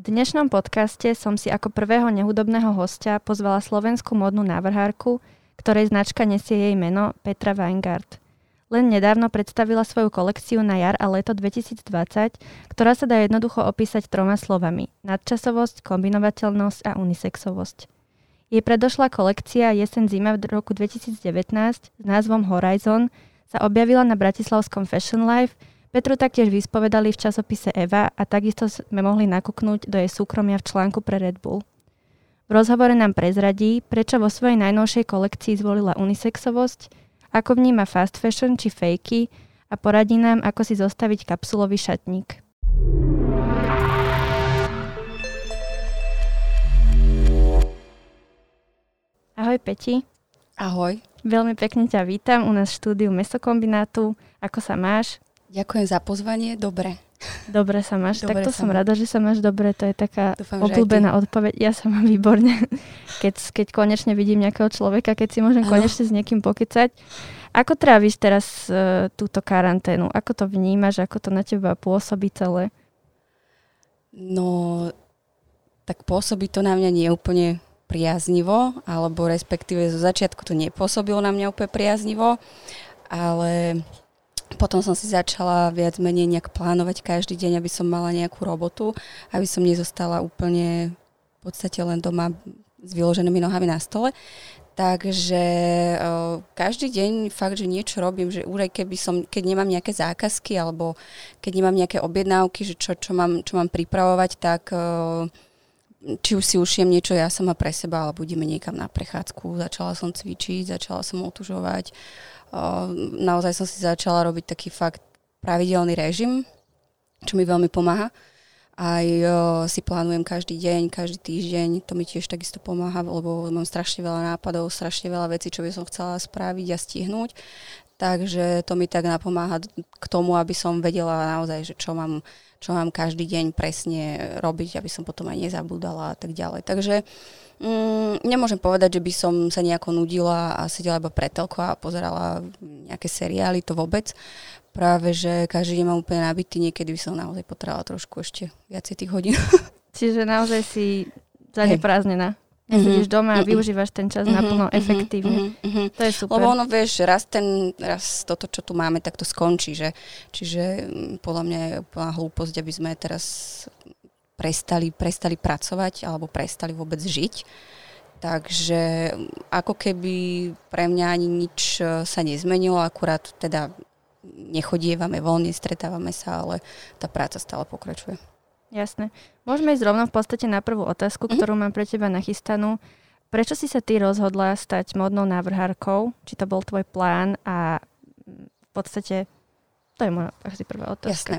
V dnešnom podcaste som si ako prvého nehudobného hostia pozvala slovenskú modnú návrhárku, ktorej značka nesie jej meno Petra Weingart. Len nedávno predstavila svoju kolekciu na jar a leto 2020, ktorá sa dá jednoducho opísať troma slovami. Nadčasovosť, kombinovateľnosť a unisexovosť. Jej predošlá kolekcia Jesen zima v roku 2019 s názvom Horizon sa objavila na Bratislavskom Fashion Life – Petru taktiež vyspovedali v časopise Eva a takisto sme mohli nakúknúť do jej súkromia v článku pre Red Bull. V rozhovore nám prezradí, prečo vo svojej najnovšej kolekcii zvolila unisexovosť, ako vníma fast fashion či fejky a poradí nám, ako si zostaviť kapsulový šatník. Ahoj Peti. Ahoj. Veľmi pekne ťa vítam u nás v štúdiu Mesokombinátu. Ako sa máš? Ďakujem za pozvanie, dobre. Dobre sa máš, dobre tak to som rada, že sa máš dobre, to je taká Dúfam, obľúbená odpoveď. Ja sa mám výborne, keď, keď konečne vidím nejakého človeka, keď si môžem ano. konečne s niekým pokecať. Ako tráviš teraz uh, túto karanténu? Ako to vnímaš? Ako to na teba pôsobí celé? No, tak pôsobí to na mňa nie úplne priaznivo, alebo respektíve zo začiatku to nepôsobilo na mňa úplne priaznivo, ale potom som si začala viac menej nejak plánovať každý deň, aby som mala nejakú robotu, aby som nezostala úplne v podstate len doma s vyloženými nohami na stole. Takže uh, každý deň fakt, že niečo robím, že aj keby som, keď nemám nejaké zákazky alebo keď nemám nejaké objednávky, že čo, čo, mám, čo mám pripravovať, tak uh, či už si ušijem niečo ja sama pre seba, alebo ideme niekam na prechádzku. Začala som cvičiť, začala som otužovať, naozaj som si začala robiť taký fakt pravidelný režim, čo mi veľmi pomáha. Aj o, si plánujem každý deň, každý týždeň, to mi tiež takisto pomáha, lebo mám strašne veľa nápadov, strašne veľa vecí, čo by som chcela spraviť a stihnúť. Takže to mi tak napomáha k tomu, aby som vedela naozaj, že čo mám, čo mám každý deň presne robiť, aby som potom aj nezabúdala a tak ďalej. Takže Mm, nemôžem povedať, že by som sa nejako nudila a sedela iba pre telko a pozerala nejaké seriály, to vôbec. Práve, že každý deň mám úplne nabitý, niekedy by som naozaj potrebovala trošku ešte viacej tých hodín. Čiže naozaj si zaneprázdnená. Mm-hmm. doma a využívaš ten čas mm-hmm. naplno mm-hmm. efektívne. Mm-hmm. To je super. Lebo ono, vieš, raz, ten, raz toto, čo tu máme, tak to skončí. Že? Čiže mm, podľa mňa je úplná hlúposť, aby sme teraz prestali, prestali pracovať alebo prestali vôbec žiť. Takže ako keby pre mňa ani nič e, sa nezmenilo, akurát teda nechodievame voľne, stretávame sa, ale tá práca stále pokračuje. Jasné. Môžeme ísť rovno v podstate na prvú otázku, mm-hmm. ktorú mám pre teba nachystanú. Prečo si sa ty rozhodla stať modnou návrhárkou? Či to bol tvoj plán a v podstate to je moja asi prvá otázka. Jasné.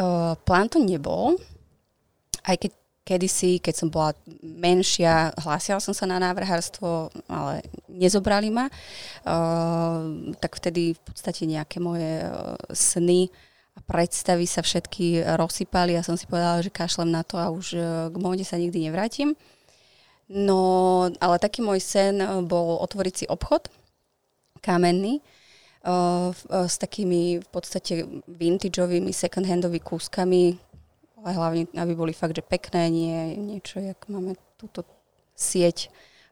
Uh, plán to nebol aj keď kedysi, keď som bola menšia, hlásila som sa na návrhárstvo, ale nezobrali ma, uh, tak vtedy v podstate nejaké moje uh, sny predstavy sa všetky rozsypali a som si povedala, že kašlem na to a už uh, k móde sa nikdy nevrátim. No, ale taký môj sen bol otvoriť si obchod kamenný, uh, s takými v podstate vintageovými second-handovými kúskami, ale hlavne, aby boli fakt, že pekné, nie niečo, jak máme túto sieť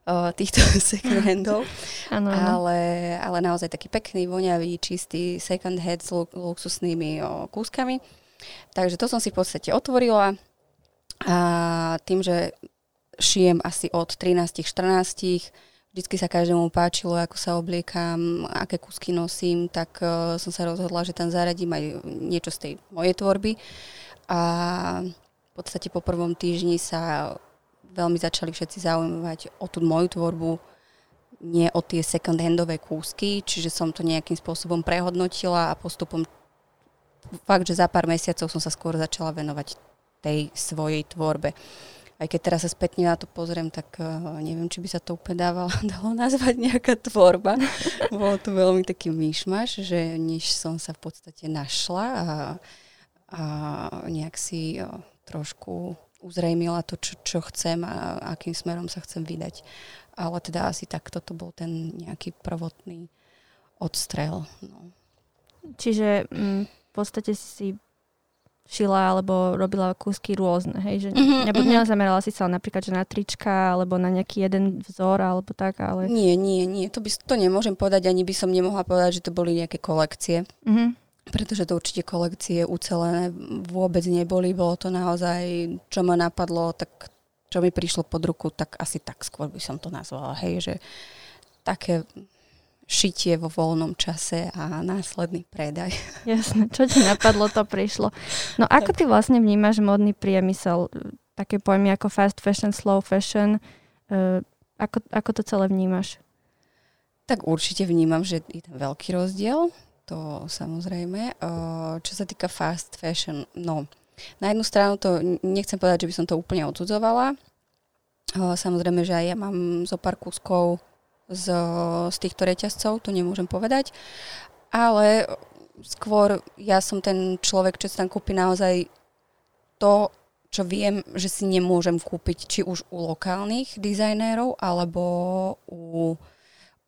uh, týchto second handov, ano, ale, ale naozaj taký pekný, voňavý, čistý second hand s luxusnými uh, kúskami. Takže to som si v podstate otvorila a tým, že šijem asi od 13-14, vždycky sa každému páčilo, ako sa obliekam, aké kúsky nosím, tak uh, som sa rozhodla, že tam zaradím aj niečo z tej mojej tvorby. A v podstate po prvom týždni sa veľmi začali všetci zaujímavať o tú moju tvorbu, nie o tie second-handové kúsky, čiže som to nejakým spôsobom prehodnotila a postupom fakt, že za pár mesiacov som sa skôr začala venovať tej svojej tvorbe. Aj keď teraz sa spätne na to pozriem, tak uh, neviem, či by sa to úplne dávalo, dalo nazvať nejaká tvorba. Bolo to veľmi taký myšmaš, že než som sa v podstate našla a a nejak si o, trošku uzrejmila to, čo, čo chcem a akým smerom sa chcem vydať. Ale teda asi tak toto bol ten nejaký prvotný odstrel. No. Čiže m, mm, v podstate si šila alebo robila kúsky rôzne, hej, že Mhm, nebo mhm. nezamerala si sa napríklad že na trička alebo na nejaký jeden vzor alebo tak, ale... Nie, nie, nie, to, by, to nemôžem povedať, ani by som nemohla povedať, že to boli nejaké kolekcie, Mhm. Pretože to určite kolekcie ucelené vôbec neboli, bolo to naozaj, čo ma napadlo, tak čo mi prišlo pod ruku, tak asi tak skôr by som to nazvala, hej, že také šitie vo voľnom čase a následný predaj. Jasné, čo ti napadlo, to prišlo. No ako ty vlastne vnímaš modný priemysel? Také pojmy ako fast fashion, slow fashion, uh, ako, ako to celé vnímaš? Tak určite vnímam, že je tam veľký rozdiel, to samozrejme. Uh, Čo sa týka fast fashion, no, na jednu stranu to nechcem povedať, že by som to úplne odsudzovala. Uh, Samozrejme, že aj ja mám zo pár kúskov z, z týchto reťazcov, to nemôžem povedať. Ale skôr ja som ten človek, čo si tam kúpi naozaj to, čo viem, že si nemôžem kúpiť či už u lokálnych dizajnérov, alebo u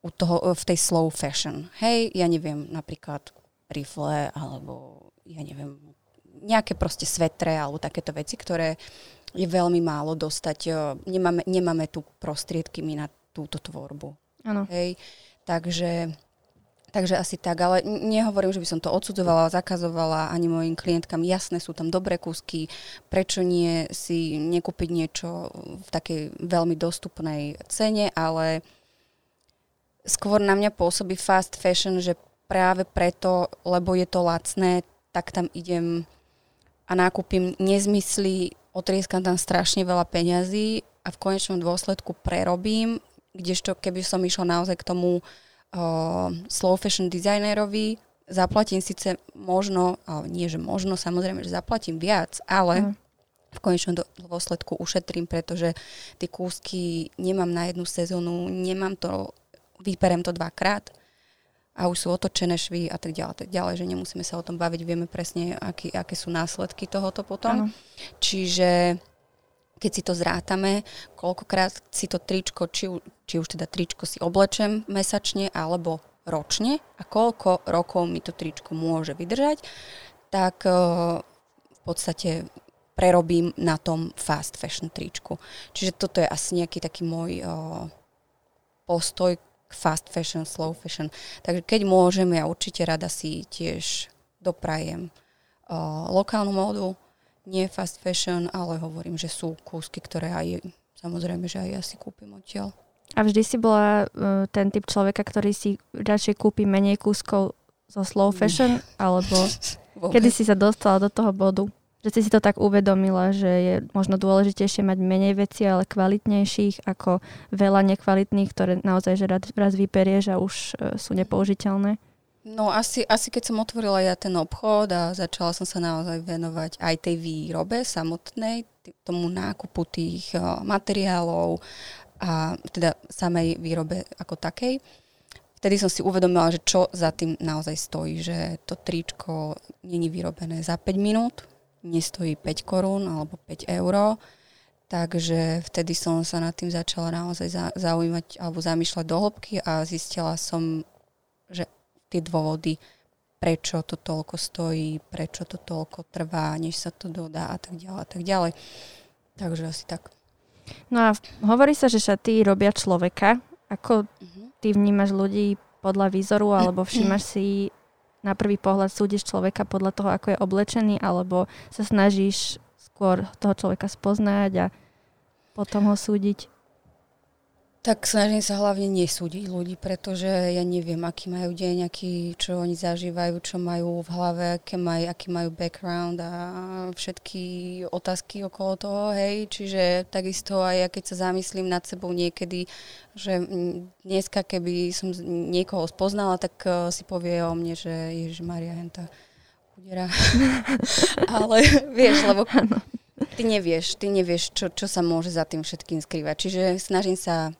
u toho, v tej slow fashion. Hej, ja neviem, napríklad rifle, alebo ja neviem, nejaké proste svetre, alebo takéto veci, ktoré je veľmi málo dostať. eh, Nemáme, nemáme tu prostriedky my na túto tvorbu. Áno. Hej, takže, takže asi tak, ale nehovorím, že by som to odsudzovala, zakazovala ani mojim klientkám. Jasné, sú tam dobré kúsky, prečo nie si nekúpiť niečo v takej veľmi dostupnej cene, ale skôr na mňa pôsobí fast fashion, že práve preto, lebo je to lacné, tak tam idem a nákupím nezmysly, otrieskam tam strašne veľa peňazí a v konečnom dôsledku prerobím, kdežto keby som išla naozaj k tomu uh, slow fashion designerovi, zaplatím síce možno, ale nie že možno, samozrejme, že zaplatím viac, ale Mhm. v konečnom dôsledku ušetrím, pretože tie kúsky nemám na jednu sezónu, nemám to, vyperem to dvakrát a už sú otočené švy a tak ďalej, tak ďalej, že nemusíme sa o tom baviť, vieme presne, aký, aké sú následky tohoto potom. Áno. Čiže keď si to zrátame, koľkokrát si to tričko, či, či už teda tričko si oblečem mesačne alebo ročne a koľko rokov mi to tričko môže vydržať, tak eh, v podstate prerobím na tom fast fashion tričku. Čiže toto je asi nejaký taký môj eh, postoj fast fashion, slow fashion. Takže keď môžem, ja určite rada si tiež doprajem uh, lokálnu módu, nie fast fashion, ale hovorím, že sú kúsky, ktoré aj samozrejme, že aj ja si kúpim odtiaľ. A vždy si bola uh, ten typ človeka, ktorý si radšej kúpi menej kúskov zo slow fashion, alebo kedy si sa dostala do toho bodu? Že si si to tak uvedomila, že je možno dôležitejšie mať menej vecí, ale kvalitnejších, ako veľa nekvalitných, ktoré naozaj že raz, raz vyperieš a už uh, sú nepoužiteľné. No asi, asi keď som otvorila ja ten obchod a začala som sa naozaj venovať aj tej výrobe samotnej, tomu nákupu tých uh, materiálov a teda samej výrobe ako takej, vtedy som si uvedomila, že čo za tým naozaj stojí, že to tričko není vyrobené za 5 minút, nestojí 5 korún alebo 5 eur, takže vtedy som sa nad tým začala naozaj za- zaujímať alebo zamýšľať do hĺbky a zistila som, že tie dôvody, prečo to toľko stojí, prečo to toľko trvá, než sa to dodá a tak ďalej a tak ďalej. Takže asi tak. No a hovorí sa, že šaty robia človeka. Ako Mhm. ty vnímaš ľudí podľa výzoru, alebo všímaš si na prvý pohľad súdiš človeka podľa toho, ako je oblečený, alebo sa snažíš skôr toho človeka spoznať a potom ho súdiť? Tak snažím sa hlavne nesúdiť ľudí, pretože ja neviem, aký majú deň, aký, čo oni zažívajú, čo majú v hlave, aké maj, aký majú background a všetky otázky okolo toho, hej. Čiže takisto aj ja keď sa zamyslím nad sebou niekedy, že mm, dneska keby som niekoho spoznala, tak eh, si povie o mne, že Ježiš Maria Henta chudera. Ale vieš, lebo ty nevieš, ty nevieš, čo, čo sa môže za tým všetkým skrývať. Čiže snažím sa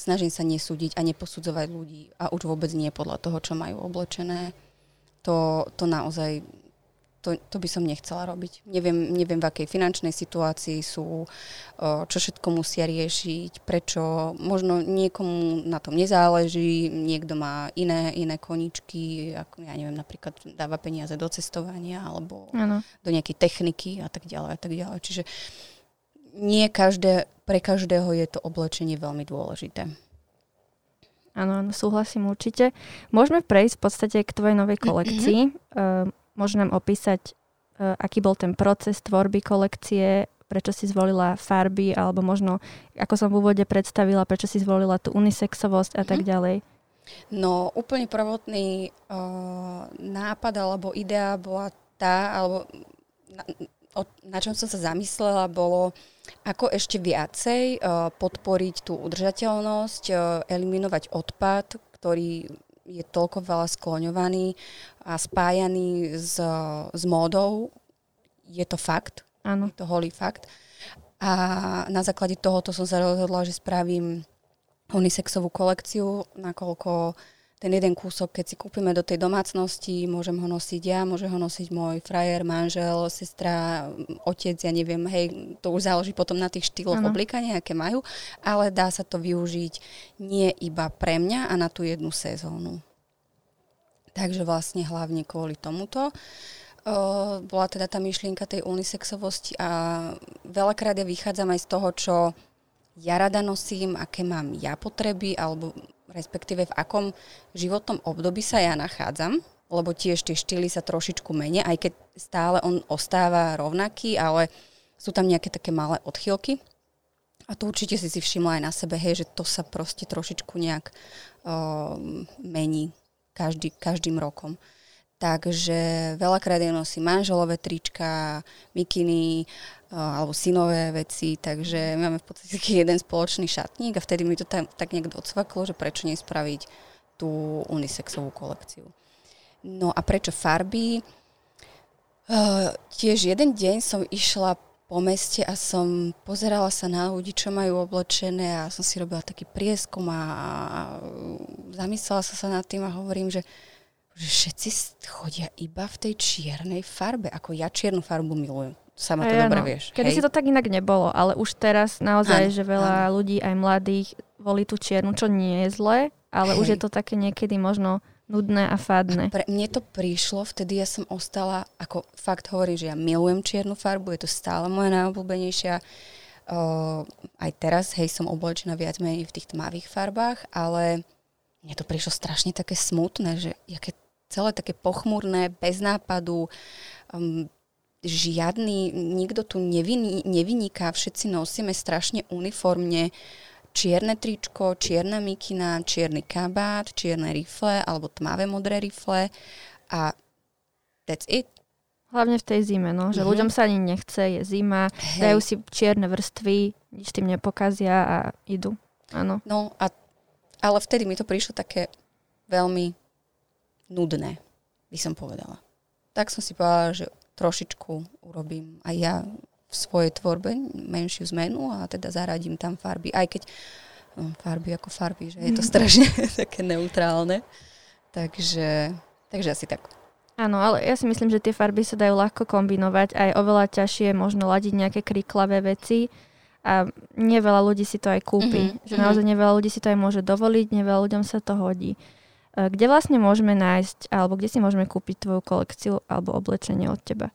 snažím sa nesúdiť a neposudzovať ľudí a už vôbec nie podľa toho, čo majú oblečené. To, to naozaj to, to by som nechcela robiť. Neviem, neviem, v akej finančnej situácii sú, čo všetko musia riešiť, prečo možno niekomu na tom nezáleží, niekto má iné, iné koničky, ako ja neviem, napríklad dáva peniaze do cestovania alebo ano. do nejakej techniky a tak ďalej a tak ďalej. Čiže nie každé, pre každého je to oblečenie veľmi dôležité. Áno, súhlasím určite. Môžeme prejsť v podstate k tvojej novej kolekcii. Mm-hmm. Uh, Môže nám opísať, uh, aký bol ten proces tvorby kolekcie, prečo si zvolila farby, alebo možno, ako som v úvode predstavila, prečo si zvolila tú unisexovosť a tak mhm. ďalej. No, úplne prvotný uh, nápad alebo idea bola tá, alebo na, o, na čom som sa zamyslela, bolo, ako ešte viacej uh, podporiť tú udržateľnosť, uh, eliminovať odpad, ktorý je toľko veľa skloňovaný a spájaný s, s módou. Je to fakt. Áno. Je to holý fakt. A na základe tohoto som sa rozhodla, že spravím unisexovú kolekciu, nakoľko ten jeden kúsok, keď si kúpime do tej domácnosti, môžem ho nosiť ja, môže ho nosiť môj frajer, manžel, sestra, otec, ja neviem, hej, to už záleží potom na tých štýloch oblíkania, aké majú, ale dá sa to využiť nie iba pre mňa a na tú jednu sezónu. Takže vlastne hlavne kvôli tomuto. Uh, bola teda tá myšlienka tej unisexovosti a veľakrát ja vychádzam aj z toho, čo ja rada nosím, aké mám ja potreby, alebo respektíve v akom životnom období sa ja nachádzam, lebo tiež tie štýly sa trošičku menia, aj keď stále on ostáva rovnaký, ale sú tam nejaké také malé odchylky. A to určite si si všimla aj na sebe, hej, že to sa proste trošičku nejak uh, mení každý, každým rokom. Takže veľakrát ja nosím manželové trička, mikiny uh, alebo synové veci, takže máme v podstate jeden spoločný šatník a vtedy mi to tam, tak nejak docvaklo, že prečo nespraviť tú unisexovú kolekciu. No a prečo farby? Uh, tiež jeden deň som išla po meste a som pozerala sa na ľudí, čo majú oblečené a som si robila taký prieskum a zamyslela som sa nad tým a hovorím, že že všetci chodia iba v tej čiernej farbe. Ako ja čiernu farbu milujem. Sama to dobre vieš. Kedy hej? si to tak inak nebolo, ale už teraz naozaj, ano, že veľa ano. ľudí, aj mladých, volí tú čiernu, čo nie je zlé, ale hej. už je to také niekedy možno nudné a fádne. Pre mne to prišlo, vtedy ja som ostala, ako fakt hovorí, že ja milujem čiernu farbu, je to stále moja najobľúbenejšia. Uh, aj teraz, hej, som oblečená viac menej v tých tmavých farbách, ale mne to prišlo strašne také smutné, že jaké celé také pochmurné, bez nápadu, um, žiadny, nikto tu nevyní, nevyniká, všetci nosíme strašne uniformne čierne tričko, čierna mikina, čierny kabát, čierne rifle alebo tmavé modré rifle a that's it. Hlavne v tej zime, no, že mm-hmm. ľuďom sa ani nechce, je zima, Hej. dajú si čierne vrstvy, nič tým nepokazia a idú. Áno. No a, ale vtedy mi to prišlo také veľmi nudné, by som povedala. Tak som si povedala, že trošičku urobím aj ja v svojej tvorbe menšiu zmenu a teda zaradím tam farby, aj keď no, farby ako farby, že je to strašne také neutrálne. Takže, takže asi tak. Áno, ale ja si myslím, že tie farby sa dajú ľahko kombinovať, aj oveľa ťažšie možno ladiť nejaké kriklavé veci a neveľa ľudí si to aj kúpi. Mm-hmm. Že naozaj neveľa ľudí si to aj môže dovoliť, neveľa ľuďom sa to hodí. E, kde vlastne môžeme nájsť, alebo kde si môžeme kúpiť tvoju kolekciu alebo oblečenie od teba?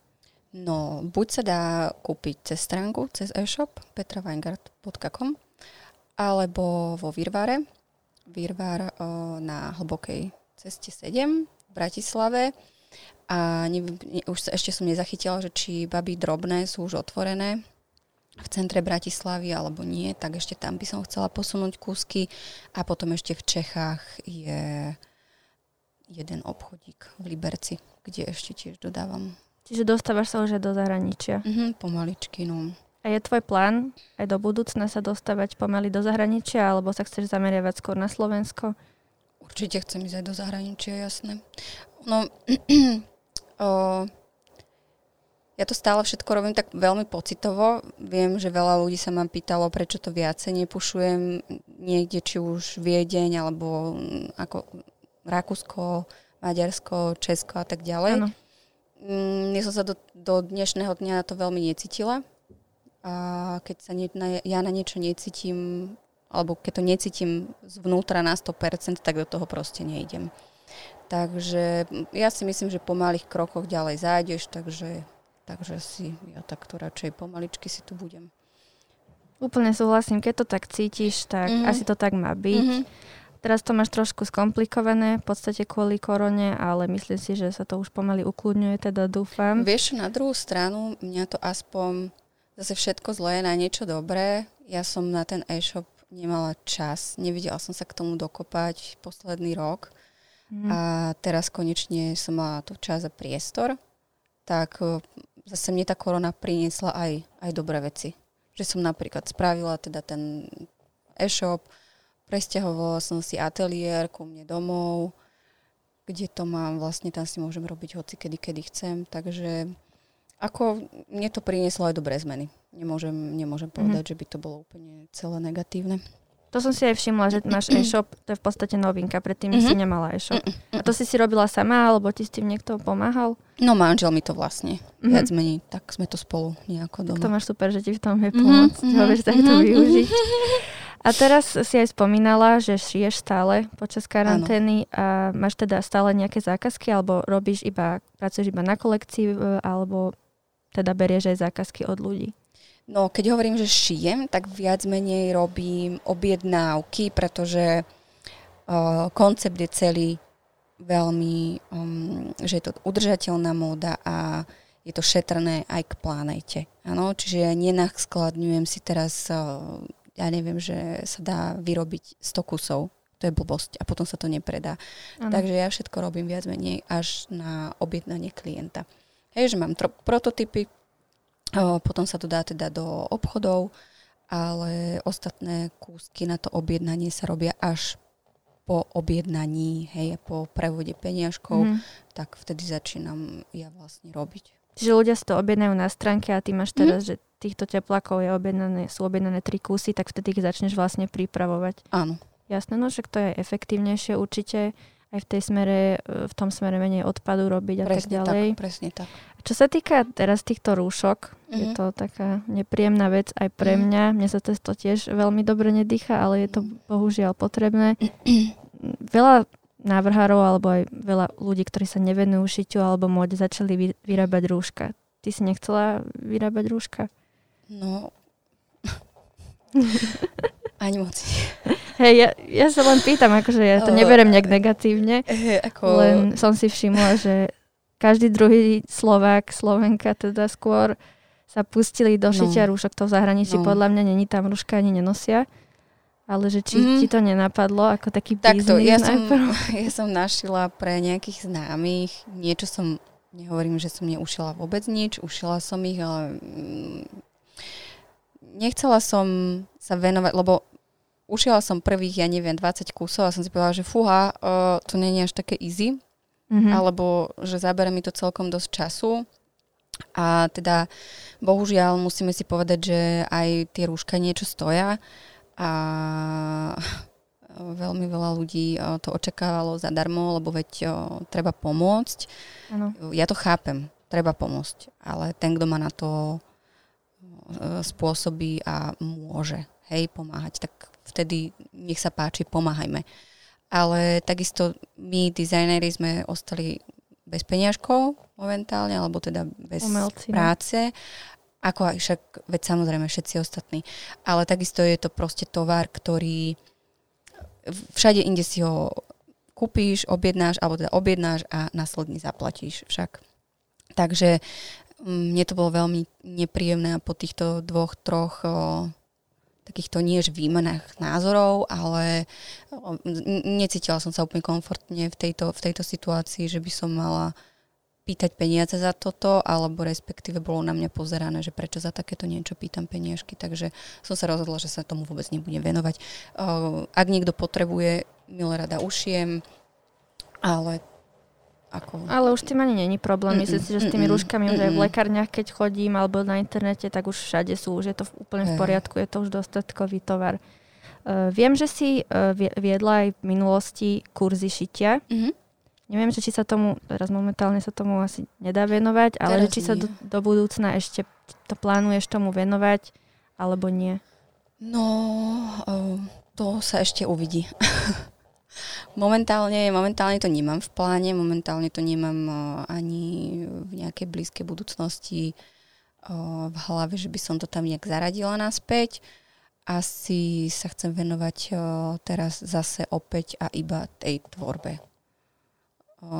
No, buď sa dá kúpiť cez stránku, cez e-shop petraweingart.com alebo vo Virvare. Virvar o, na hlbokej ceste 7 v Bratislave. A ne, ne, už ešte som nezachytila, že či baby drobné sú už otvorené v centre Bratislavy alebo nie, tak ešte tam by som chcela posunúť kúsky. A potom ešte v Čechách je jeden obchodík v Liberci, kde ešte tiež dodávam. Čiže dostávaš sa už aj do zahraničia? Mhm, pomaličky, no. A je tvoj plán aj do budúcna sa dostávať pomaly do zahraničia, alebo sa chceš zameriavať skôr na Slovensko? Určite chcem ísť aj do zahraničia, jasné. No, o, ja to stále všetko robím tak veľmi pocitovo. Viem, že veľa ľudí sa ma pýtalo, prečo to viacej nepušujem niekde, či už Viedeň, alebo mm, ako Rakúsko, Maďarsko, Česko a tak ďalej. Ano. Mm, ja som sa do, do dnešného dňa na to veľmi necítila. A keď sa nie, na, ja na niečo necítim, alebo keď to necítim zvnútra na 100%, tak do toho proste nejdem. Takže ja si myslím, že po malých krokoch ďalej zájdeš, takže, takže si ja takto radšej pomaličky si tu budem. Úplne súhlasím, keď to tak cítiš, tak mm-hmm. asi to tak má byť. Mm-hmm. Teraz to máš trošku skomplikované, v podstate kvôli korone, ale myslím si, že sa to už pomaly ukludňuje, teda dúfam. Vieš, na druhú stranu, mňa to aspoň zase všetko zlé na niečo dobré. Ja som na ten e-shop nemala čas, nevidela som sa k tomu dokopať posledný rok mm. a teraz konečne som mala to čas a priestor, tak zase mne tá korona priniesla aj, aj dobré veci. Že som napríklad spravila teda ten e-shop, Presťahovala som si ateliér ku mne domov, kde to mám, vlastne tam si môžem robiť hoci kedy, kedy chcem, takže ako mne to prinieslo aj dobré zmeny. Nemôžem, nemôžem mhm. povedať, mm-hmm. že by to bolo úplne celé negatívne. To som si aj všimla, že máš e-shop, to je v podstate novinka, predtým mm-hmm. si mhm. nemala e-shop. A to si si robila sama, alebo ti s tým niekto pomáhal? No manžel mi to vlastne mm-hmm. viac mení, tak sme to spolu nejako doma. To máš super, že ti v tom je pomôcť, mm-hmm. ho vieš takto mm-hmm. využiť. A teraz si aj spomínala, že šiješ stále počas karantény a máš teda stále nejaké zákazky alebo robíš iba, pracuješ iba na kolekcii e, alebo teda berieš aj zákazky od ľudí? No, keď hovorím, že šijem, tak viac menej robím objednávky, pretože uh, koncept je celý veľmi, um, že je to udržateľná móda a je to šetrné aj k planete. Ano? Čiže nenaskladňujem si teraz uh, ja neviem, že sa dá vyrobiť 100 kusov. To je blbosť a potom sa to nepredá. Ano. Takže ja všetko robím viac menej až na objednanie klienta. Hej, že mám tro- prototypy, potom sa to dá teda do obchodov, ale ostatné kúsky na to objednanie sa robia až po objednaní, hej, po prevode peniažkov, mm. tak vtedy začínam ja vlastne robiť. Čiže ľudia si to objednajú na stránke a ty máš teraz, mm. že týchto teplákov je objednané, sú objednané tri kusy, tak vtedy ich začneš vlastne pripravovať. Áno. Jasné, no však to je efektívnejšie určite aj v tej smere, v tom smere menej odpadu robiť a presne tak ďalej. Tak, presne tak. Čo sa týka teraz týchto rúšok, mm-hmm. je mhm. to taká nepríjemná vec aj pre mm-hmm. mňa. Mne sa to tiež veľmi dobre nedýcha, ale je to bohužiaľ potrebné. Veľa návrhárov alebo aj veľa ľudí, ktorí sa nevenujú šiťu alebo môde, začali vyrábať rúška. Ty si nechcela vyrábať rúška? No, ani moc. Hej, ja, ja sa len pýtam, akože ja to neberem nejak negatívne, hey, ako... len som si všimla, že každý druhý Slovák, Slovenka teda skôr sa pustili do šitia no. rúšok. To v zahraničí no. podľa mňa není tam rúška ani nenosia. Ale že či mm. ti to nenapadlo ako taký Takto, ja som, ja som našila pre nejakých známych, niečo som, nehovorím, že som neušila vôbec nič, ušila som ich, ale mm, nechcela som sa venovať, lebo ušila som prvých, ja neviem, 20 kusov a som si povedala, že fúha, uh, to nie je až také easy, mm-hmm. alebo že zabere mi to celkom dosť času. A teda, bohužiaľ, musíme si povedať, že aj tie rúška niečo stoja a veľmi veľa ľudí to očakávalo zadarmo, lebo veď treba pomôcť. Ano. Ja to chápem, treba pomôcť, ale ten, kto má na to spôsobí a môže hej, pomáhať, tak vtedy nech sa páči, pomáhajme. Ale takisto my, dizajnéri, sme ostali bez peňažkov momentálne, alebo teda bez Umelci, no. práce. Ako aj však, veď samozrejme všetci ostatní. Ale takisto je to proste tovar, ktorý všade inde si ho kúpíš, objednáš, alebo teda objednáš a následne zaplatíš však. Takže mm, mne to bolo veľmi nepríjemné po týchto dvoch, troch takýchto niež výmenách názorov, ale necítila som sa úplne komfortne v tejto, v tejto situácii, že by som mala pýtať peniaze za toto, alebo respektíve bolo na mňa pozerané, že prečo za takéto niečo pýtam peniažky, takže som sa rozhodla, že sa tomu vôbec nebudem venovať. Ak niekto potrebuje, milé rada ušiem, ale ako... Ale už tým ani není problém. Myslím si, že s tými rúškami už aj v lekárniach, keď chodím, alebo na internete, tak už všade sú, už je to úplne v poriadku, je to už dostatkový tovar. Uh, viem, že si uh, viedla aj v minulosti kurzy šitia. Mm-hmm neviem, že či sa tomu, teraz momentálne sa tomu asi nedá venovať, ale že či nie. sa do, do budúcna ešte to plánuješ tomu venovať, alebo nie? No, to sa ešte uvidí. momentálne, momentálne to nemám v pláne, momentálne to nemám ani v nejakej blízkej budúcnosti v hlave, že by som to tam nejak zaradila naspäť. Asi sa chcem venovať teraz zase opäť a iba tej tvorbe.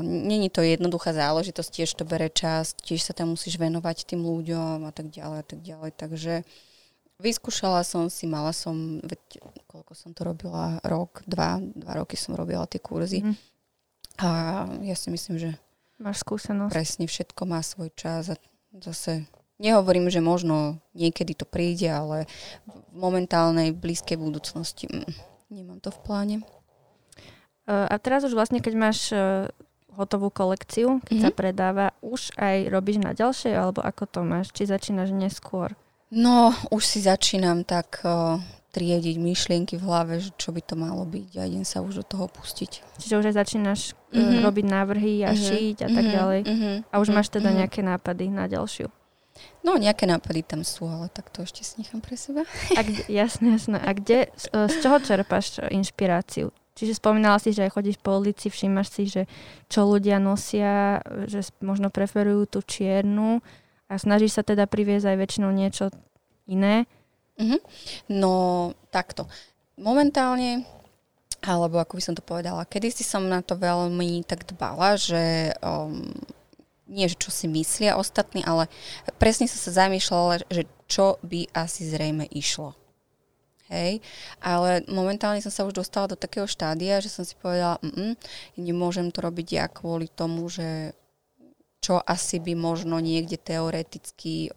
Není to jednoduchá záležitosť, tiež to bere čas, tiež sa tam musíš venovať tým ľuďom a tak ďalej a tak ďalej. Takže vyskúšala som si, mala som, veď, koľko som to robila, rok, dva, dva roky som robila tie kurzy. Mm. A ja si myslím, že Máš skúsenosť. Presne, všetko má svoj čas a zase Nehovorím, že možno niekedy to príde, ale v momentálnej blízkej budúcnosti mm, nemám to v pláne. A teraz už vlastne, keď máš e, hotovú kolekciu, keď mm-hmm. sa predáva, už aj robíš na ďalšej, alebo ako to máš? Či začínaš neskôr? No, už si začínam tak uh, triediť myšlienky v hlave, že čo by to malo byť a idem sa už do toho pustiť. Čiže už aj začínaš mm-hmm. robiť návrhy a mm-hmm. šiť a tak mm-hmm. ďalej. Mm-hmm. A už máš teda mm-hmm. nejaké nápady na ďalšiu? No, nejaké nápady tam sú, ale tak to ešte si nechám pre seba. A kde, jasné, jasné. A kde, z, e, z čoho čerpáš e, inšpiráciu? Čiže spomínala si, že aj chodíš po ulici, všímaš si, že čo ľudia nosia, že možno preferujú tú čiernu a snažíš sa teda priviesť aj väčšinou niečo iné? Mm-hmm. No, takto. Momentálne, alebo ako by som to povedala, kedy som na to veľmi tak dbala, že um, nie, že čo si myslia ostatní, ale presne som sa zamýšľala, že čo by asi zrejme išlo. Hej, ale momentálne som sa už dostala do takého štádia, že som si povedala, mm, nemôžem to robiť ja kvôli tomu, že čo asi by možno niekde teoreticky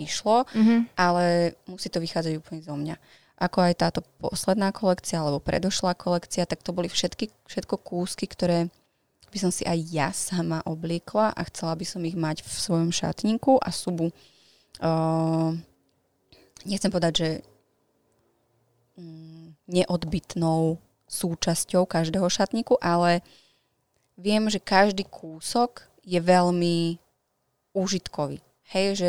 išlo, mm-hmm. ale musí to vychádzať úplne zo mňa. Ako aj táto posledná kolekcia alebo predošlá kolekcia, tak to boli všetky, všetko kúsky, ktoré by som si aj ja sama obliekla a chcela by som ich mať v svojom šatníku a sú uh, nechcem povedať, že um, neodbitnou súčasťou každého šatníku, ale viem, že každý kúsok je veľmi užitkový. Hej, že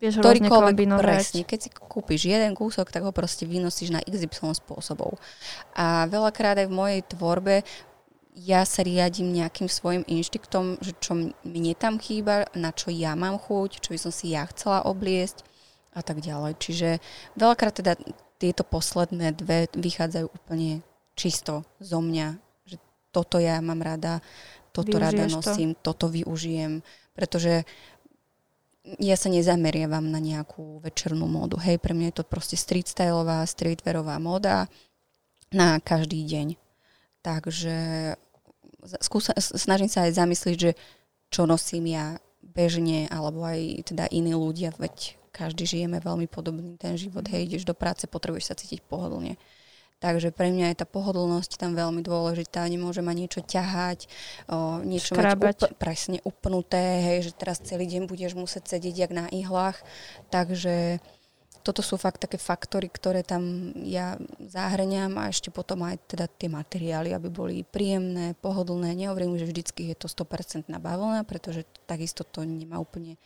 Vieš ktorýkoľvek presne, keď si kúpiš jeden kúsok, tak ho proste vynosíš na XY spôsobov. A veľakrát aj v mojej tvorbe ja sa riadím nejakým svojim inštiktom, že čo mne tam chýba, na čo ja mám chuť, čo by som si ja chcela obliesť a tak ďalej. Čiže veľakrát teda tieto posledné dve vychádzajú úplne čisto zo mňa, že toto ja mám rada, toto Využiješ rada nosím, to? toto využijem, pretože ja sa nezameriavam na nejakú večernú módu. Hej, pre mňa je to proste street styleová, streetwearová móda na každý deň. Takže skúsa, snažím sa aj zamyslieť, že čo nosím ja bežne, alebo aj teda iní ľudia, veď každý žijeme veľmi podobný ten život. Hej, ideš do práce, potrebuješ sa cítiť pohodlne. Takže pre mňa je tá pohodlnosť tam veľmi dôležitá. Nemôže ma niečo ťahať, o, niečo Škrabať. mať up, presne upnuté, hej, že teraz celý deň budeš musieť sedieť jak na ihlách. Takže toto sú fakt také faktory, ktoré tam ja zahrňam a ešte potom aj teda tie materiály, aby boli príjemné, pohodlné. Nehovorím, že vždycky je to 100% bavlna, pretože takisto to nemá úplne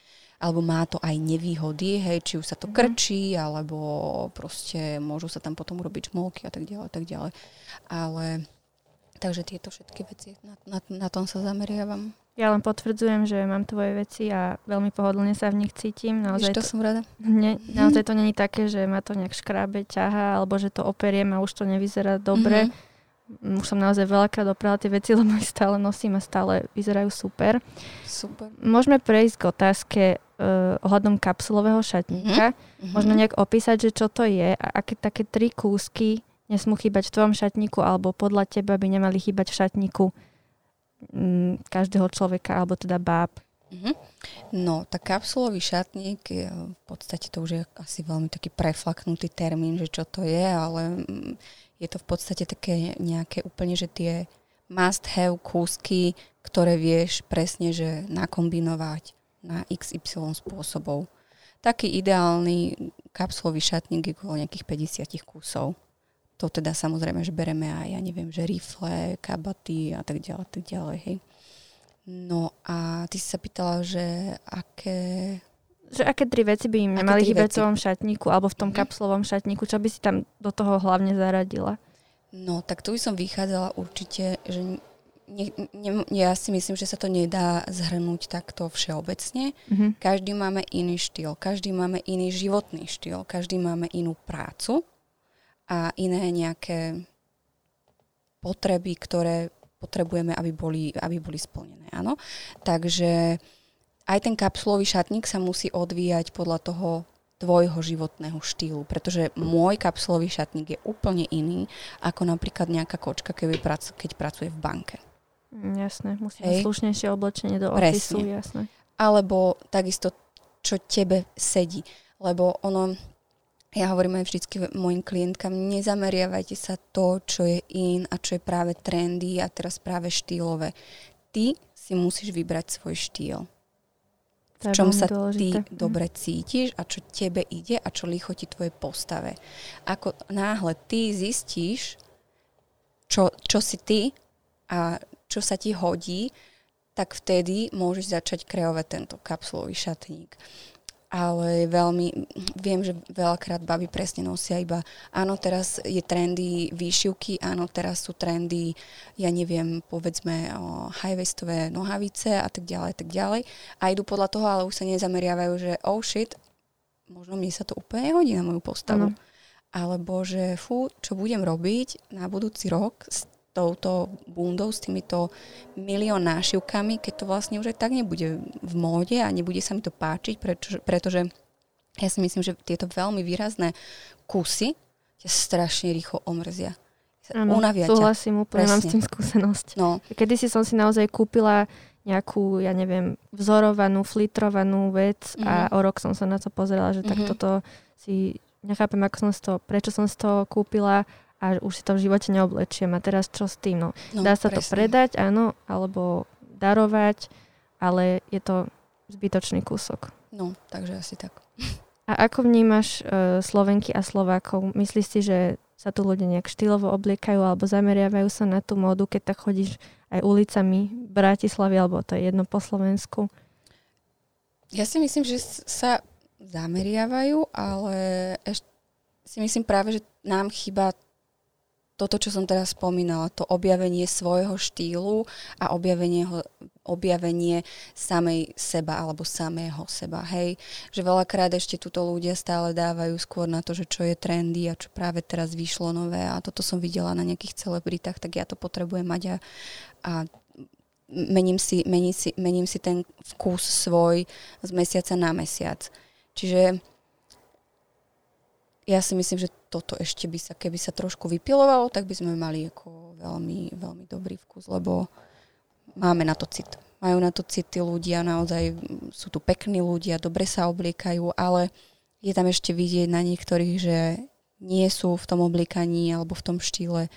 alebo má to aj nevýhody, hej, či už sa to mhm. krčí, alebo proste môžu sa tam potom robiť šmolky a tak ďalej, tak ďalej. Ale takže tieto všetky veci, na, na, na tom sa zameriavam. Ja len potvrdzujem, že mám tvoje veci a veľmi pohodlne sa v nich cítim. Naozaj Víš, to, to som rada. Ne, naozaj to není také, že ma to nejak škrábe, ťaha, alebo že to operiem a už to nevyzerá dobre. Mm-hmm. Už som naozaj veľakrát oprala tie veci, lebo ich stále nosím a stále vyzerajú super. Super. Môžeme prejsť k otázke uh, ohľadom kapsulového šatníka. Mm-hmm. Možno nejak opísať, že čo to je a aké také tri kúsky nesmú chýbať v tvojom šatníku alebo podľa teba by nemali chýbať v šatníku m, každého človeka, alebo teda báb. Mm-hmm. No, tak kapsulový šatník, je, v podstate to už je asi veľmi taký preflaknutý termín, že čo to je, ale mm, je to v podstate také nejaké úplne, že tie must have kúsky, ktoré vieš presne, že nakombinovať na XY spôsobov. Taký ideálny kapsulový šatník je okolo nejakých 50 kusov to teda samozrejme, že bereme aj, ja neviem, že rifle, kabaty a tak ďalej, tak ďalej, hej. No a ty si sa pýtala, že aké... Že aké tri veci by im nemali chýbať v tom šatníku alebo v tom mm. kapslovom šatníku, čo by si tam do toho hlavne zaradila? No, tak tu by som vychádzala určite, že ne, ne, ja si myslím, že sa to nedá zhrnúť takto všeobecne. Mm-hmm. Každý máme iný štýl, každý máme iný životný štýl, každý máme inú prácu a iné nejaké potreby, ktoré potrebujeme, aby boli, aby boli splnené. Áno? Takže aj ten kapsulový šatník sa musí odvíjať podľa toho tvojho životného štýlu, pretože môj kapsulový šatník je úplne iný ako napríklad nejaká kočka, keď, prac, keď pracuje v banke. Jasné, musí mať slušnejšie oblečenie do ofisu, jasné. Alebo takisto, čo tebe sedí. Lebo ono, ja hovorím aj vždycky mojim klientkám, nezameriavajte sa to, čo je in a čo je práve trendy a teraz práve štýlové. Ty si musíš vybrať svoj štýl. V čom sa dôležité. ty mhm. dobre cítiš a čo tebe ide a čo lichotí tvoje postave. Ako náhle ty zistíš, čo, čo si ty a čo sa ti hodí, tak vtedy môžeš začať kreovať tento kapsulový šatník ale veľmi, viem, že veľakrát baby presne nosia iba, áno, teraz je trendy výšivky, áno, teraz sú trendy, ja neviem, povedzme high-westové nohavice a tak ďalej, tak ďalej. A idú podľa toho, ale už sa nezameriavajú, že oh shit, možno mne sa to úplne hodí na moju postavu. Ano. Alebo že fú, čo budem robiť na budúci rok s touto bundou, s týmito milión nášivkami, keď to vlastne už aj tak nebude v móde a nebude sa mi to páčiť, pretože, pretože ja si myslím, že tieto veľmi výrazné kusy ťa strašne rýchlo omrzia. Áno, súhlasím, úplne Presne. mám s tým skúsenosť. No. Kedy si som si naozaj kúpila nejakú, ja neviem, vzorovanú, flitrovanú vec mm-hmm. a mhm. o rok som sa na to pozerala, že mm-hmm. tak mhm. toto si, nechápem, ako som to, prečo som si to kúpila a už si to v živote neoblečiem. A teraz čo s tým? No, no dá sa presne. to predať, áno, alebo darovať, ale je to zbytočný kúsok. No, takže asi tak. A ako vnímaš uh, Slovenky a Slovákov? Myslíš si, že sa tu ľudia nejak štýlovo obliekajú alebo zameriavajú sa na tú módu, keď tak chodíš aj ulicami Bratislavy, alebo to je jedno po Slovensku? Ja si myslím, že sa zameriavajú, ale ešte si myslím práve, že nám chýba toto, čo som teraz spomínala, to objavenie svojho štýlu a objavenie, ho, objavenie samej seba alebo samého seba. Hej, že veľakrát ešte túto ľudia stále dávajú skôr na to, že čo je trendy a čo práve teraz vyšlo nové a toto som videla na nejakých celebritách, tak ja to potrebujem mať a, a mením, si, mením, si, mením si ten vkus svoj z mesiaca na mesiac. Čiže ja si myslím, že toto ešte by sa, keby sa trošku vypilovalo, tak by sme mali ako veľmi, veľmi dobrý vkus, lebo máme na to cit. Majú na to cit tí ľudia, naozaj sú tu pekní ľudia, dobre sa obliekajú, ale je tam ešte vidieť na niektorých, že nie sú v tom obliekaní alebo v tom štýle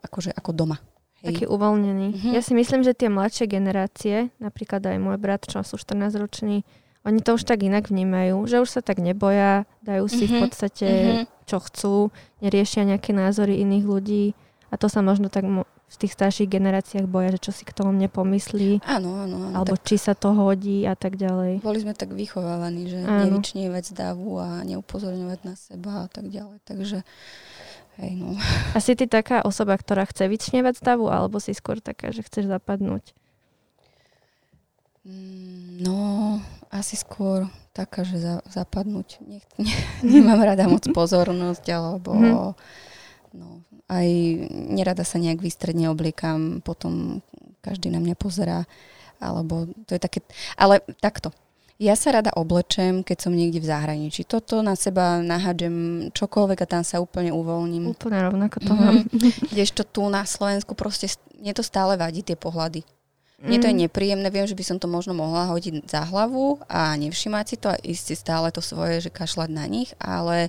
akože ako doma. Hej. Taký uvoľnený. Mm-hmm. Ja si myslím, že tie mladšie generácie, napríklad aj môj brat, čo sú 14 roční, oni to už tak inak vnímajú, že už sa tak neboja, dajú si mm-hmm. v mhm. podstate, mm-hmm. čo chcú, neriešia nejaké názory iných ľudí a to sa možno tak mo- v tých starších generáciách boja, že čo si k tomu nepomyslí. Áno, áno. áno alebo tak... či sa to hodí a tak ďalej. Boli sme tak vychovávaní, že áno. nevyčnievať z davu a neupozorňovať na seba a tak ďalej. Takže hej, no. A si ty taká osoba, ktorá chce vyčnievať z davu, alebo si skôr taká, že chceš zapadnúť? Mm, no, asi skôr taká, že za, zapadnúť. Nech, ne, nemám rada moc pozornosť, alebo mm. no, aj nerada sa nejak výstredne obliekam, potom každý na mňa pozerá, alebo to je také, ale takto. Ja sa rada oblečem, keď som niekde v zahraničí. Toto na seba nahádžem čokoľvek a tam sa úplne uvoľním. Úplne rovnako to mám. Mm-hmm. Kdežto tu na Slovensku proste, mne to stále vadí tie pohľady. Mne to je mm. nepríjemné, viem, že by som to možno mohla hodiť za hlavu a nevšimať si to a ísť si stále to svoje, že kašľať na nich, ale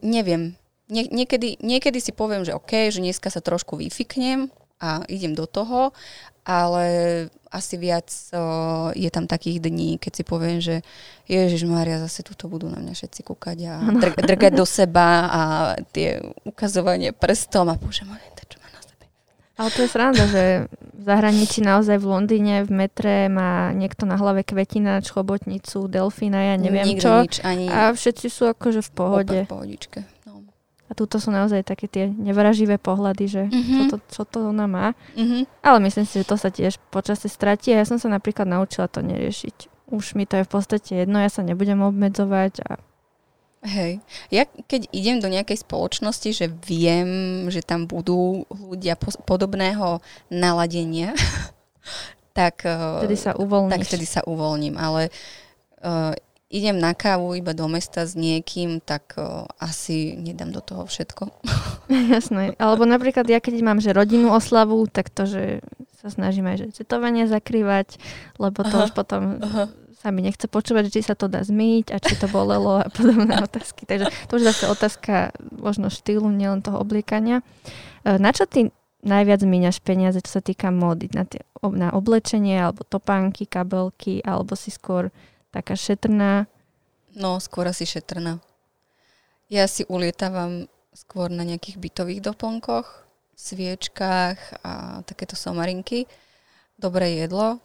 neviem. Nie, niekedy, niekedy si poviem, že OK, že dneska sa trošku vyfiknem a idem do toho, ale asi viac o, je tam takých dní, keď si poviem, že Ježiš Mária, zase tuto budú na mňa všetci kúkať a dr- drgať do seba a tie ukazovanie prstom a bože môj, čo má na sebe. Ale to je sranda, že v zahraničí naozaj v Londýne, v metre má niekto na hlave kvetina, chobotnicu, delfína, ja neviem Nikto čo. nič, ani A všetci sú akože v pohode. v pohodičke. No. A túto sú naozaj také tie nevraživé pohľady, že Mhm. čo, to, čo to ona má. Mhm. Ale myslím si, že to sa tiež počasie stratí a ja som sa napríklad naučila to neriešiť. Už mi to je v podstate jedno, ja sa nebudem obmedzovať a Hej. Ja keď idem do nejakej spoločnosti, že viem, že tam budú ľudia podobného naladenia, tak, eh, vtedy sa uvoľníš. tak vtedy sa uvoľním. Ale uh, idem na kávu iba do mesta s niekým, tak uh, asi nedám do toho všetko. Jasné. Alebo napríklad ja keď mám že rodinnú oslavu, tak to, že sa snažím aj že cetovanie zakrývať, lebo to Aha. už potom Aha. Sa mi nechce počúvať, či sa to dá zmyť a či to bolelo a podobné otázky. Takže to už zase otázka možno štýlu, nielen toho obliekania. E, Na čo ty najviac míňaš peniaze, čo sa týka módy? Na, tie, na oblečenie, alebo topánky, kabelky, alebo si skôr taká šetrná? No, skôr asi šetrná. Ja si ulietávam skôr na nejakých bytových doplnkoch, sviečkách a takéto somarinky. Dobré jedlo.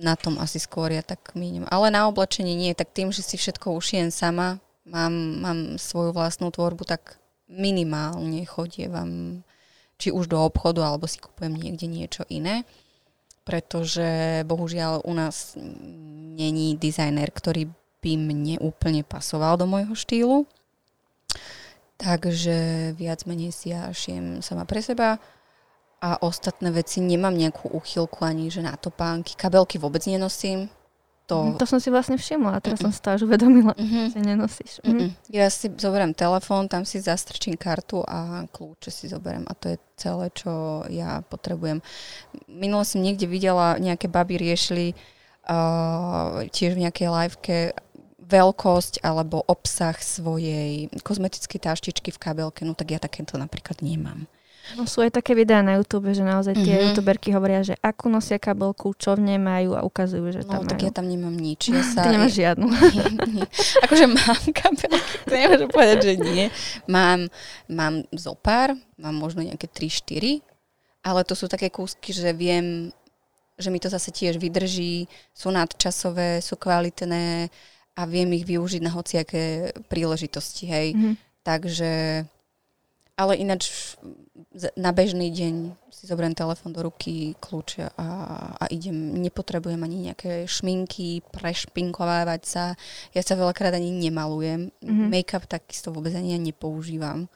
Na tom asi skôr ja tak mínim. Ale na oblečenie nie, tak tým, že si všetko ušijem sama, mám, mám svoju vlastnú tvorbu, tak minimálne chodievam či už do obchodu, alebo si kupujem niekde niečo iné pretože bohužiaľ u nás není dizajner, ktorý by mne úplne pasoval do môjho štýlu. Takže viac menej si ja šiem sama pre seba a ostatné veci nemám nejakú uchylku ani že na topánky. Kabelky vôbec nenosím. To... To som si vlastne všimla a teraz som si to až uvedomila, Mhm. že nenosíš. Mhm. Mm-mm. Ja si zoberiem telefón, tam si zastrčím kartu a kľúče si zoberiem a to je celé, čo ja potrebujem. Minulo som niekde videla, nejaké baby riešili uh, tiež v nejakej liveke veľkosť alebo obsah svojej kozmetickej táštičky v kabelke, no tak ja takéto napríklad nemám. No sú aj také videá na YouTube, že naozaj tie Mhm. youtuberky hovoria, že akú nosia kabelku, čo v nej majú a ukazujú, že No tam tak majú. ja tam nemám nič. Ja sa, Ty nemáš žiadnu. Nie, nie. Akože mám kabelky, to nemôžem povedať, že nie. Mám, mám zo pár, mám možno nejaké 3-4, ale to sú také kúsky, že viem, že mi to zase tiež vydrží, sú nadčasové, sú kvalitné a viem ich využiť na hociaké príležitosti, hej. Mhm. Takže, ale ináč na bežný deň si zoberiem telefón do ruky, kľúče a, a idem. Nepotrebujem ani nejaké šminky, prešpinkovávať sa. Ja sa veľakrát ani nemalujem. Mhm. Mm-hmm. Make-up takisto vôbec ani ja nepoužívam.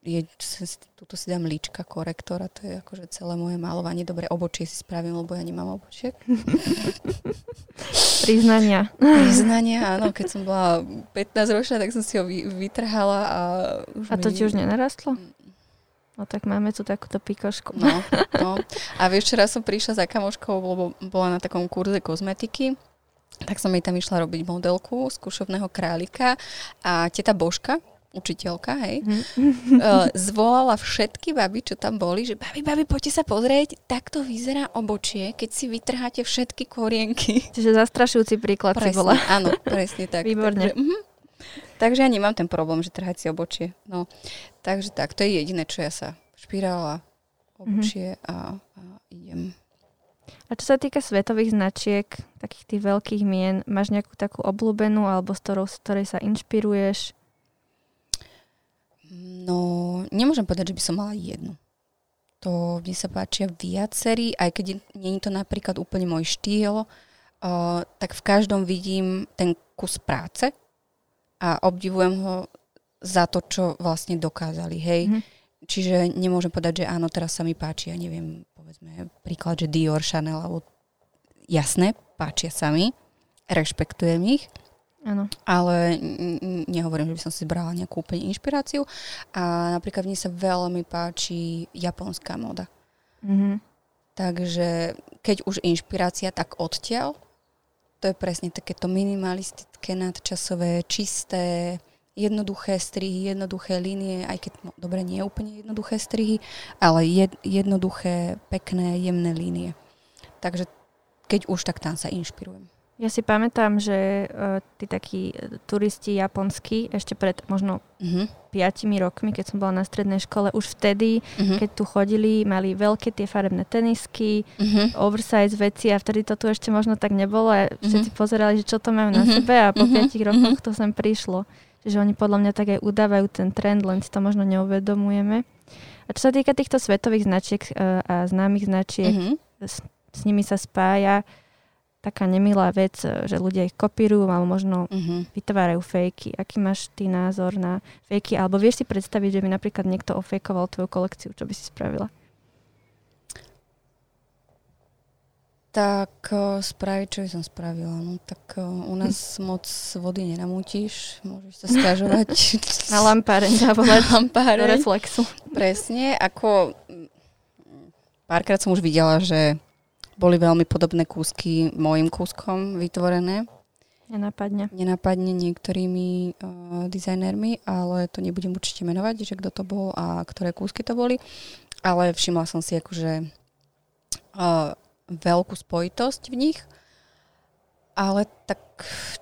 Je, tuto si dám líčka, korektor a to je akože celé moje malovanie. Dobre, obočie si spravím, lebo ja nemám obočiek. Priznania. Priznania, áno, keď som bola 15 ročná, tak som si ho vy, vytrhala a už A to mi- ti už nenarastlo? No tak máme tu takúto pikošku. No, no. A vieš, včera som prišla za kamoškou, lebo bola na takom kurze kozmetiky, tak som jej tam išla robiť modelku z kušovného králika a teta Božka, učiteľka, hej, Mhm. eh, zvolala všetky baby, čo tam boli, že babi, babi, poďte sa pozrieť, takto vyzerá obočie, keď si vytrháte všetky korienky. Čiže zastrašujúci príklad si bola. áno, presne tak. Výborne. Takže, mhm. Takže ja nemám ten problém, že trhať si obočie. No, takže tak, to je jediné, čo ja sa špirála obočie a, a idem. A čo sa týka svetových značiek, takých tých veľkých mien, máš nejakú takú obľúbenú alebo z, ktorou, z ktorej sa inšpiruješ? No, nemôžem povedať, že by som mala jednu. To mne sa páčia viacerí, aj keď nie je to napríklad úplne môj štýl, uh, tak v každom vidím ten kus práce a obdivujem ho za to, čo vlastne dokázali, hej. Mhm. Čiže nemôžem povedať, že áno, teraz sa mi páči, ja neviem, povedzme príklad, že Dior, Chanel, alebo jasné, páčia sa mi, rešpektujem ich, Áno. ale nehovorím, že by som si brala nejakú úplne inšpiráciu. A napríklad mne sa veľmi páči japonská moda. Mhm. Takže keď už inšpirácia, tak odtiaľ. To je presne takéto minimalistické, nadčasové, čisté, jednoduché strihy, jednoduché línie, aj keď, no, dobre, nie je úplne jednoduché strihy, ale jed, jednoduché, pekné, jemné línie. Takže keď už, tak tam sa inšpirujem. Ja si pamätám, že uh, tí takí e, turisti japonskí ešte pred možno uh-huh. piatimi rokmi, keď som bola na strednej škole, už vtedy, uh-huh. keď tu chodili, mali veľké tie farebné tenisky, uh-huh. oversize veci a vtedy to tu ešte možno tak nebolo a všetci uh-huh. pozerali, že čo to majú na uh-huh. sebe a po uh-huh. piatich rokoch to sem prišlo. Čiže oni podľa mňa tak aj udávajú ten trend, len si to možno neuvedomujeme. A čo sa týka týchto svetových značiek uh, a známych značiek, uh-huh. s, s nimi sa spája taká nemilá vec, e, že ľudia ich kopírujú alebo možno uh-huh. vytvárajú fejky. Aký máš ty názor na fejky? Alebo vieš si predstaviť, že by napríklad niekto ofejkoval tvoju kolekciu? Čo by si spravila? Tak uh, spraviť, čo by som spravila. No, tak uh, u nás moc vody nenamútiš, môžeš sa stiažovať. na lampáreň zavolať. Na lampáreň. Do reflexu. Presne, ako párkrát som už videla, že boli veľmi podobné kúsky mojim kúskom vytvorené. Nenapadne. Nenapadne niektorými uh, dizajnermi, ale to nebudem určite menovať, že kto to bol a ktoré kúsky to boli. Ale všimla som si akože uh, veľkú spojitosť v nich. Ale tak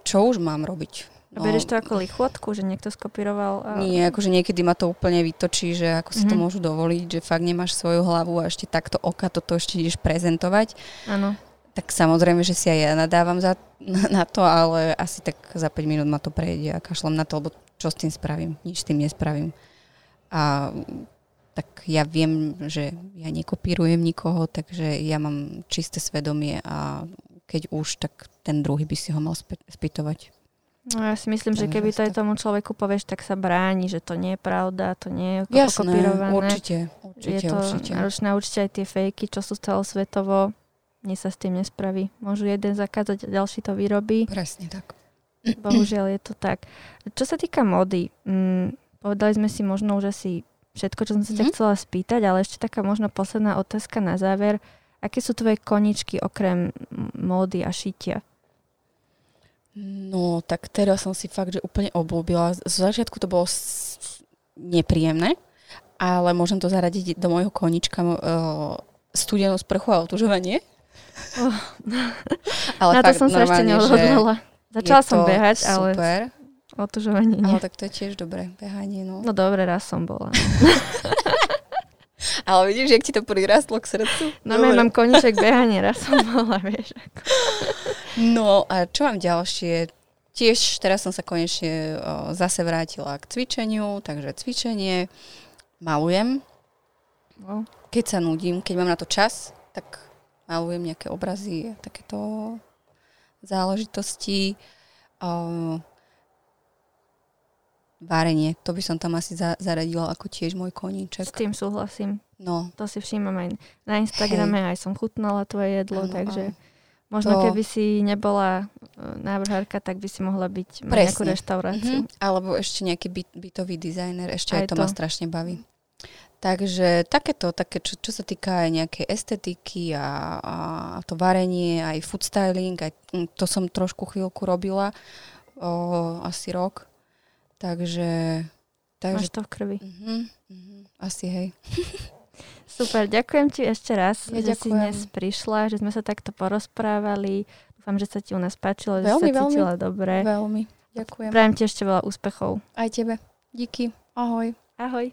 čo už mám robiť? No, a bereš to ako lichotku, že niekto skopíroval? A... Nie, akože niekedy ma to úplne vytočí, že ako si mm-hmm. to mhm. môžu dovoliť, že fakt nemáš svoju hlavu a ešte takto oka toto ešte ideš prezentovať. Áno. Tak samozrejme, že si aj ja nadávam za, na, to, ale asi tak za 5 minút ma to prejde a kašlem na to, lebo čo s tým spravím? Nič s tým nespravím. A tak ja viem, že ja nekopírujem nikoho, takže ja mám čisté svedomie a keď už, tak ten druhý by si ho mal spýtovať. No ja si myslím, že keby to aj tomu človeku povieš, tak sa bráni, že to nie je pravda, to nie je Jasné, kopírované. určite, určite, je to určite. náročné určite aj tie fejky, čo sú celosvetovo, nič sa s tým nespraví. Môžu jeden zakázať a ďalší to vyrobí. Presne tak. Bohužiaľ je to tak. Čo sa týka mody, mm, povedali sme si možno už asi všetko, čo som sa mm-hmm. mhm. chcela spýtať, ale ešte taká možno posledná otázka na záver. Aké sú tvoje koničky okrem módy a šitia? No, tak teraz som si fakt, že úplne obľúbila. Z začiatku to bolo s... nepríjemné, ale môžem to zaradiť do môjho konička uh, studenú sprchu a otužovanie. Oh. ale Na to som sa ešte neodhodlala. Začala som behať, ale super. otužovanie nie. Ale tak to je tiež dobré, behanie. No, no dobre, raz som bola. Ale vidíš, jak ti to prirastlo k srdcu? No ja mám koniček behanie, raz som bola, vieš. Ako. No a čo mám ďalšie? Tiež teraz som sa konečne o, zase vrátila k cvičeniu, takže cvičenie, malujem. No. Keď sa nudím, keď mám na to čas, tak malujem nejaké obrazy, takéto záležitosti. O, Várenie, to by som tam asi za, zaradila ako tiež môj koníček. S tým súhlasím. No. To si všímam aj na Instagrame, Hej. aj som chutnala tvoje jedlo, ano, takže ano. možno to... keby si nebola e, návrhárka, tak by si mohla byť Presne. nejakú reštauráciu. Mm-hmm. Alebo ešte nejaký byt, bytový dizajner, ešte aj, aj to, to ma strašne baví. Takže takéto, také, čo, čo sa týka aj nejakej estetiky a, a to varenie, aj food styling, aj to som trošku chvíľku robila, o, asi rok. Takže... takže Máš to v krvi. Uh-huh, uh-huh, asi hej. Super, ďakujem ti ešte raz, ja že ďakujem. si dnes prišla, že sme sa takto porozprávali. Dúfam, že sa ti u nás páčilo, že veľmi, sa cítila veľmi, dobre. Veľmi, ďakujem. Prajem ti ešte veľa úspechov. Aj tebe. Díky. Ahoj. Ahoj.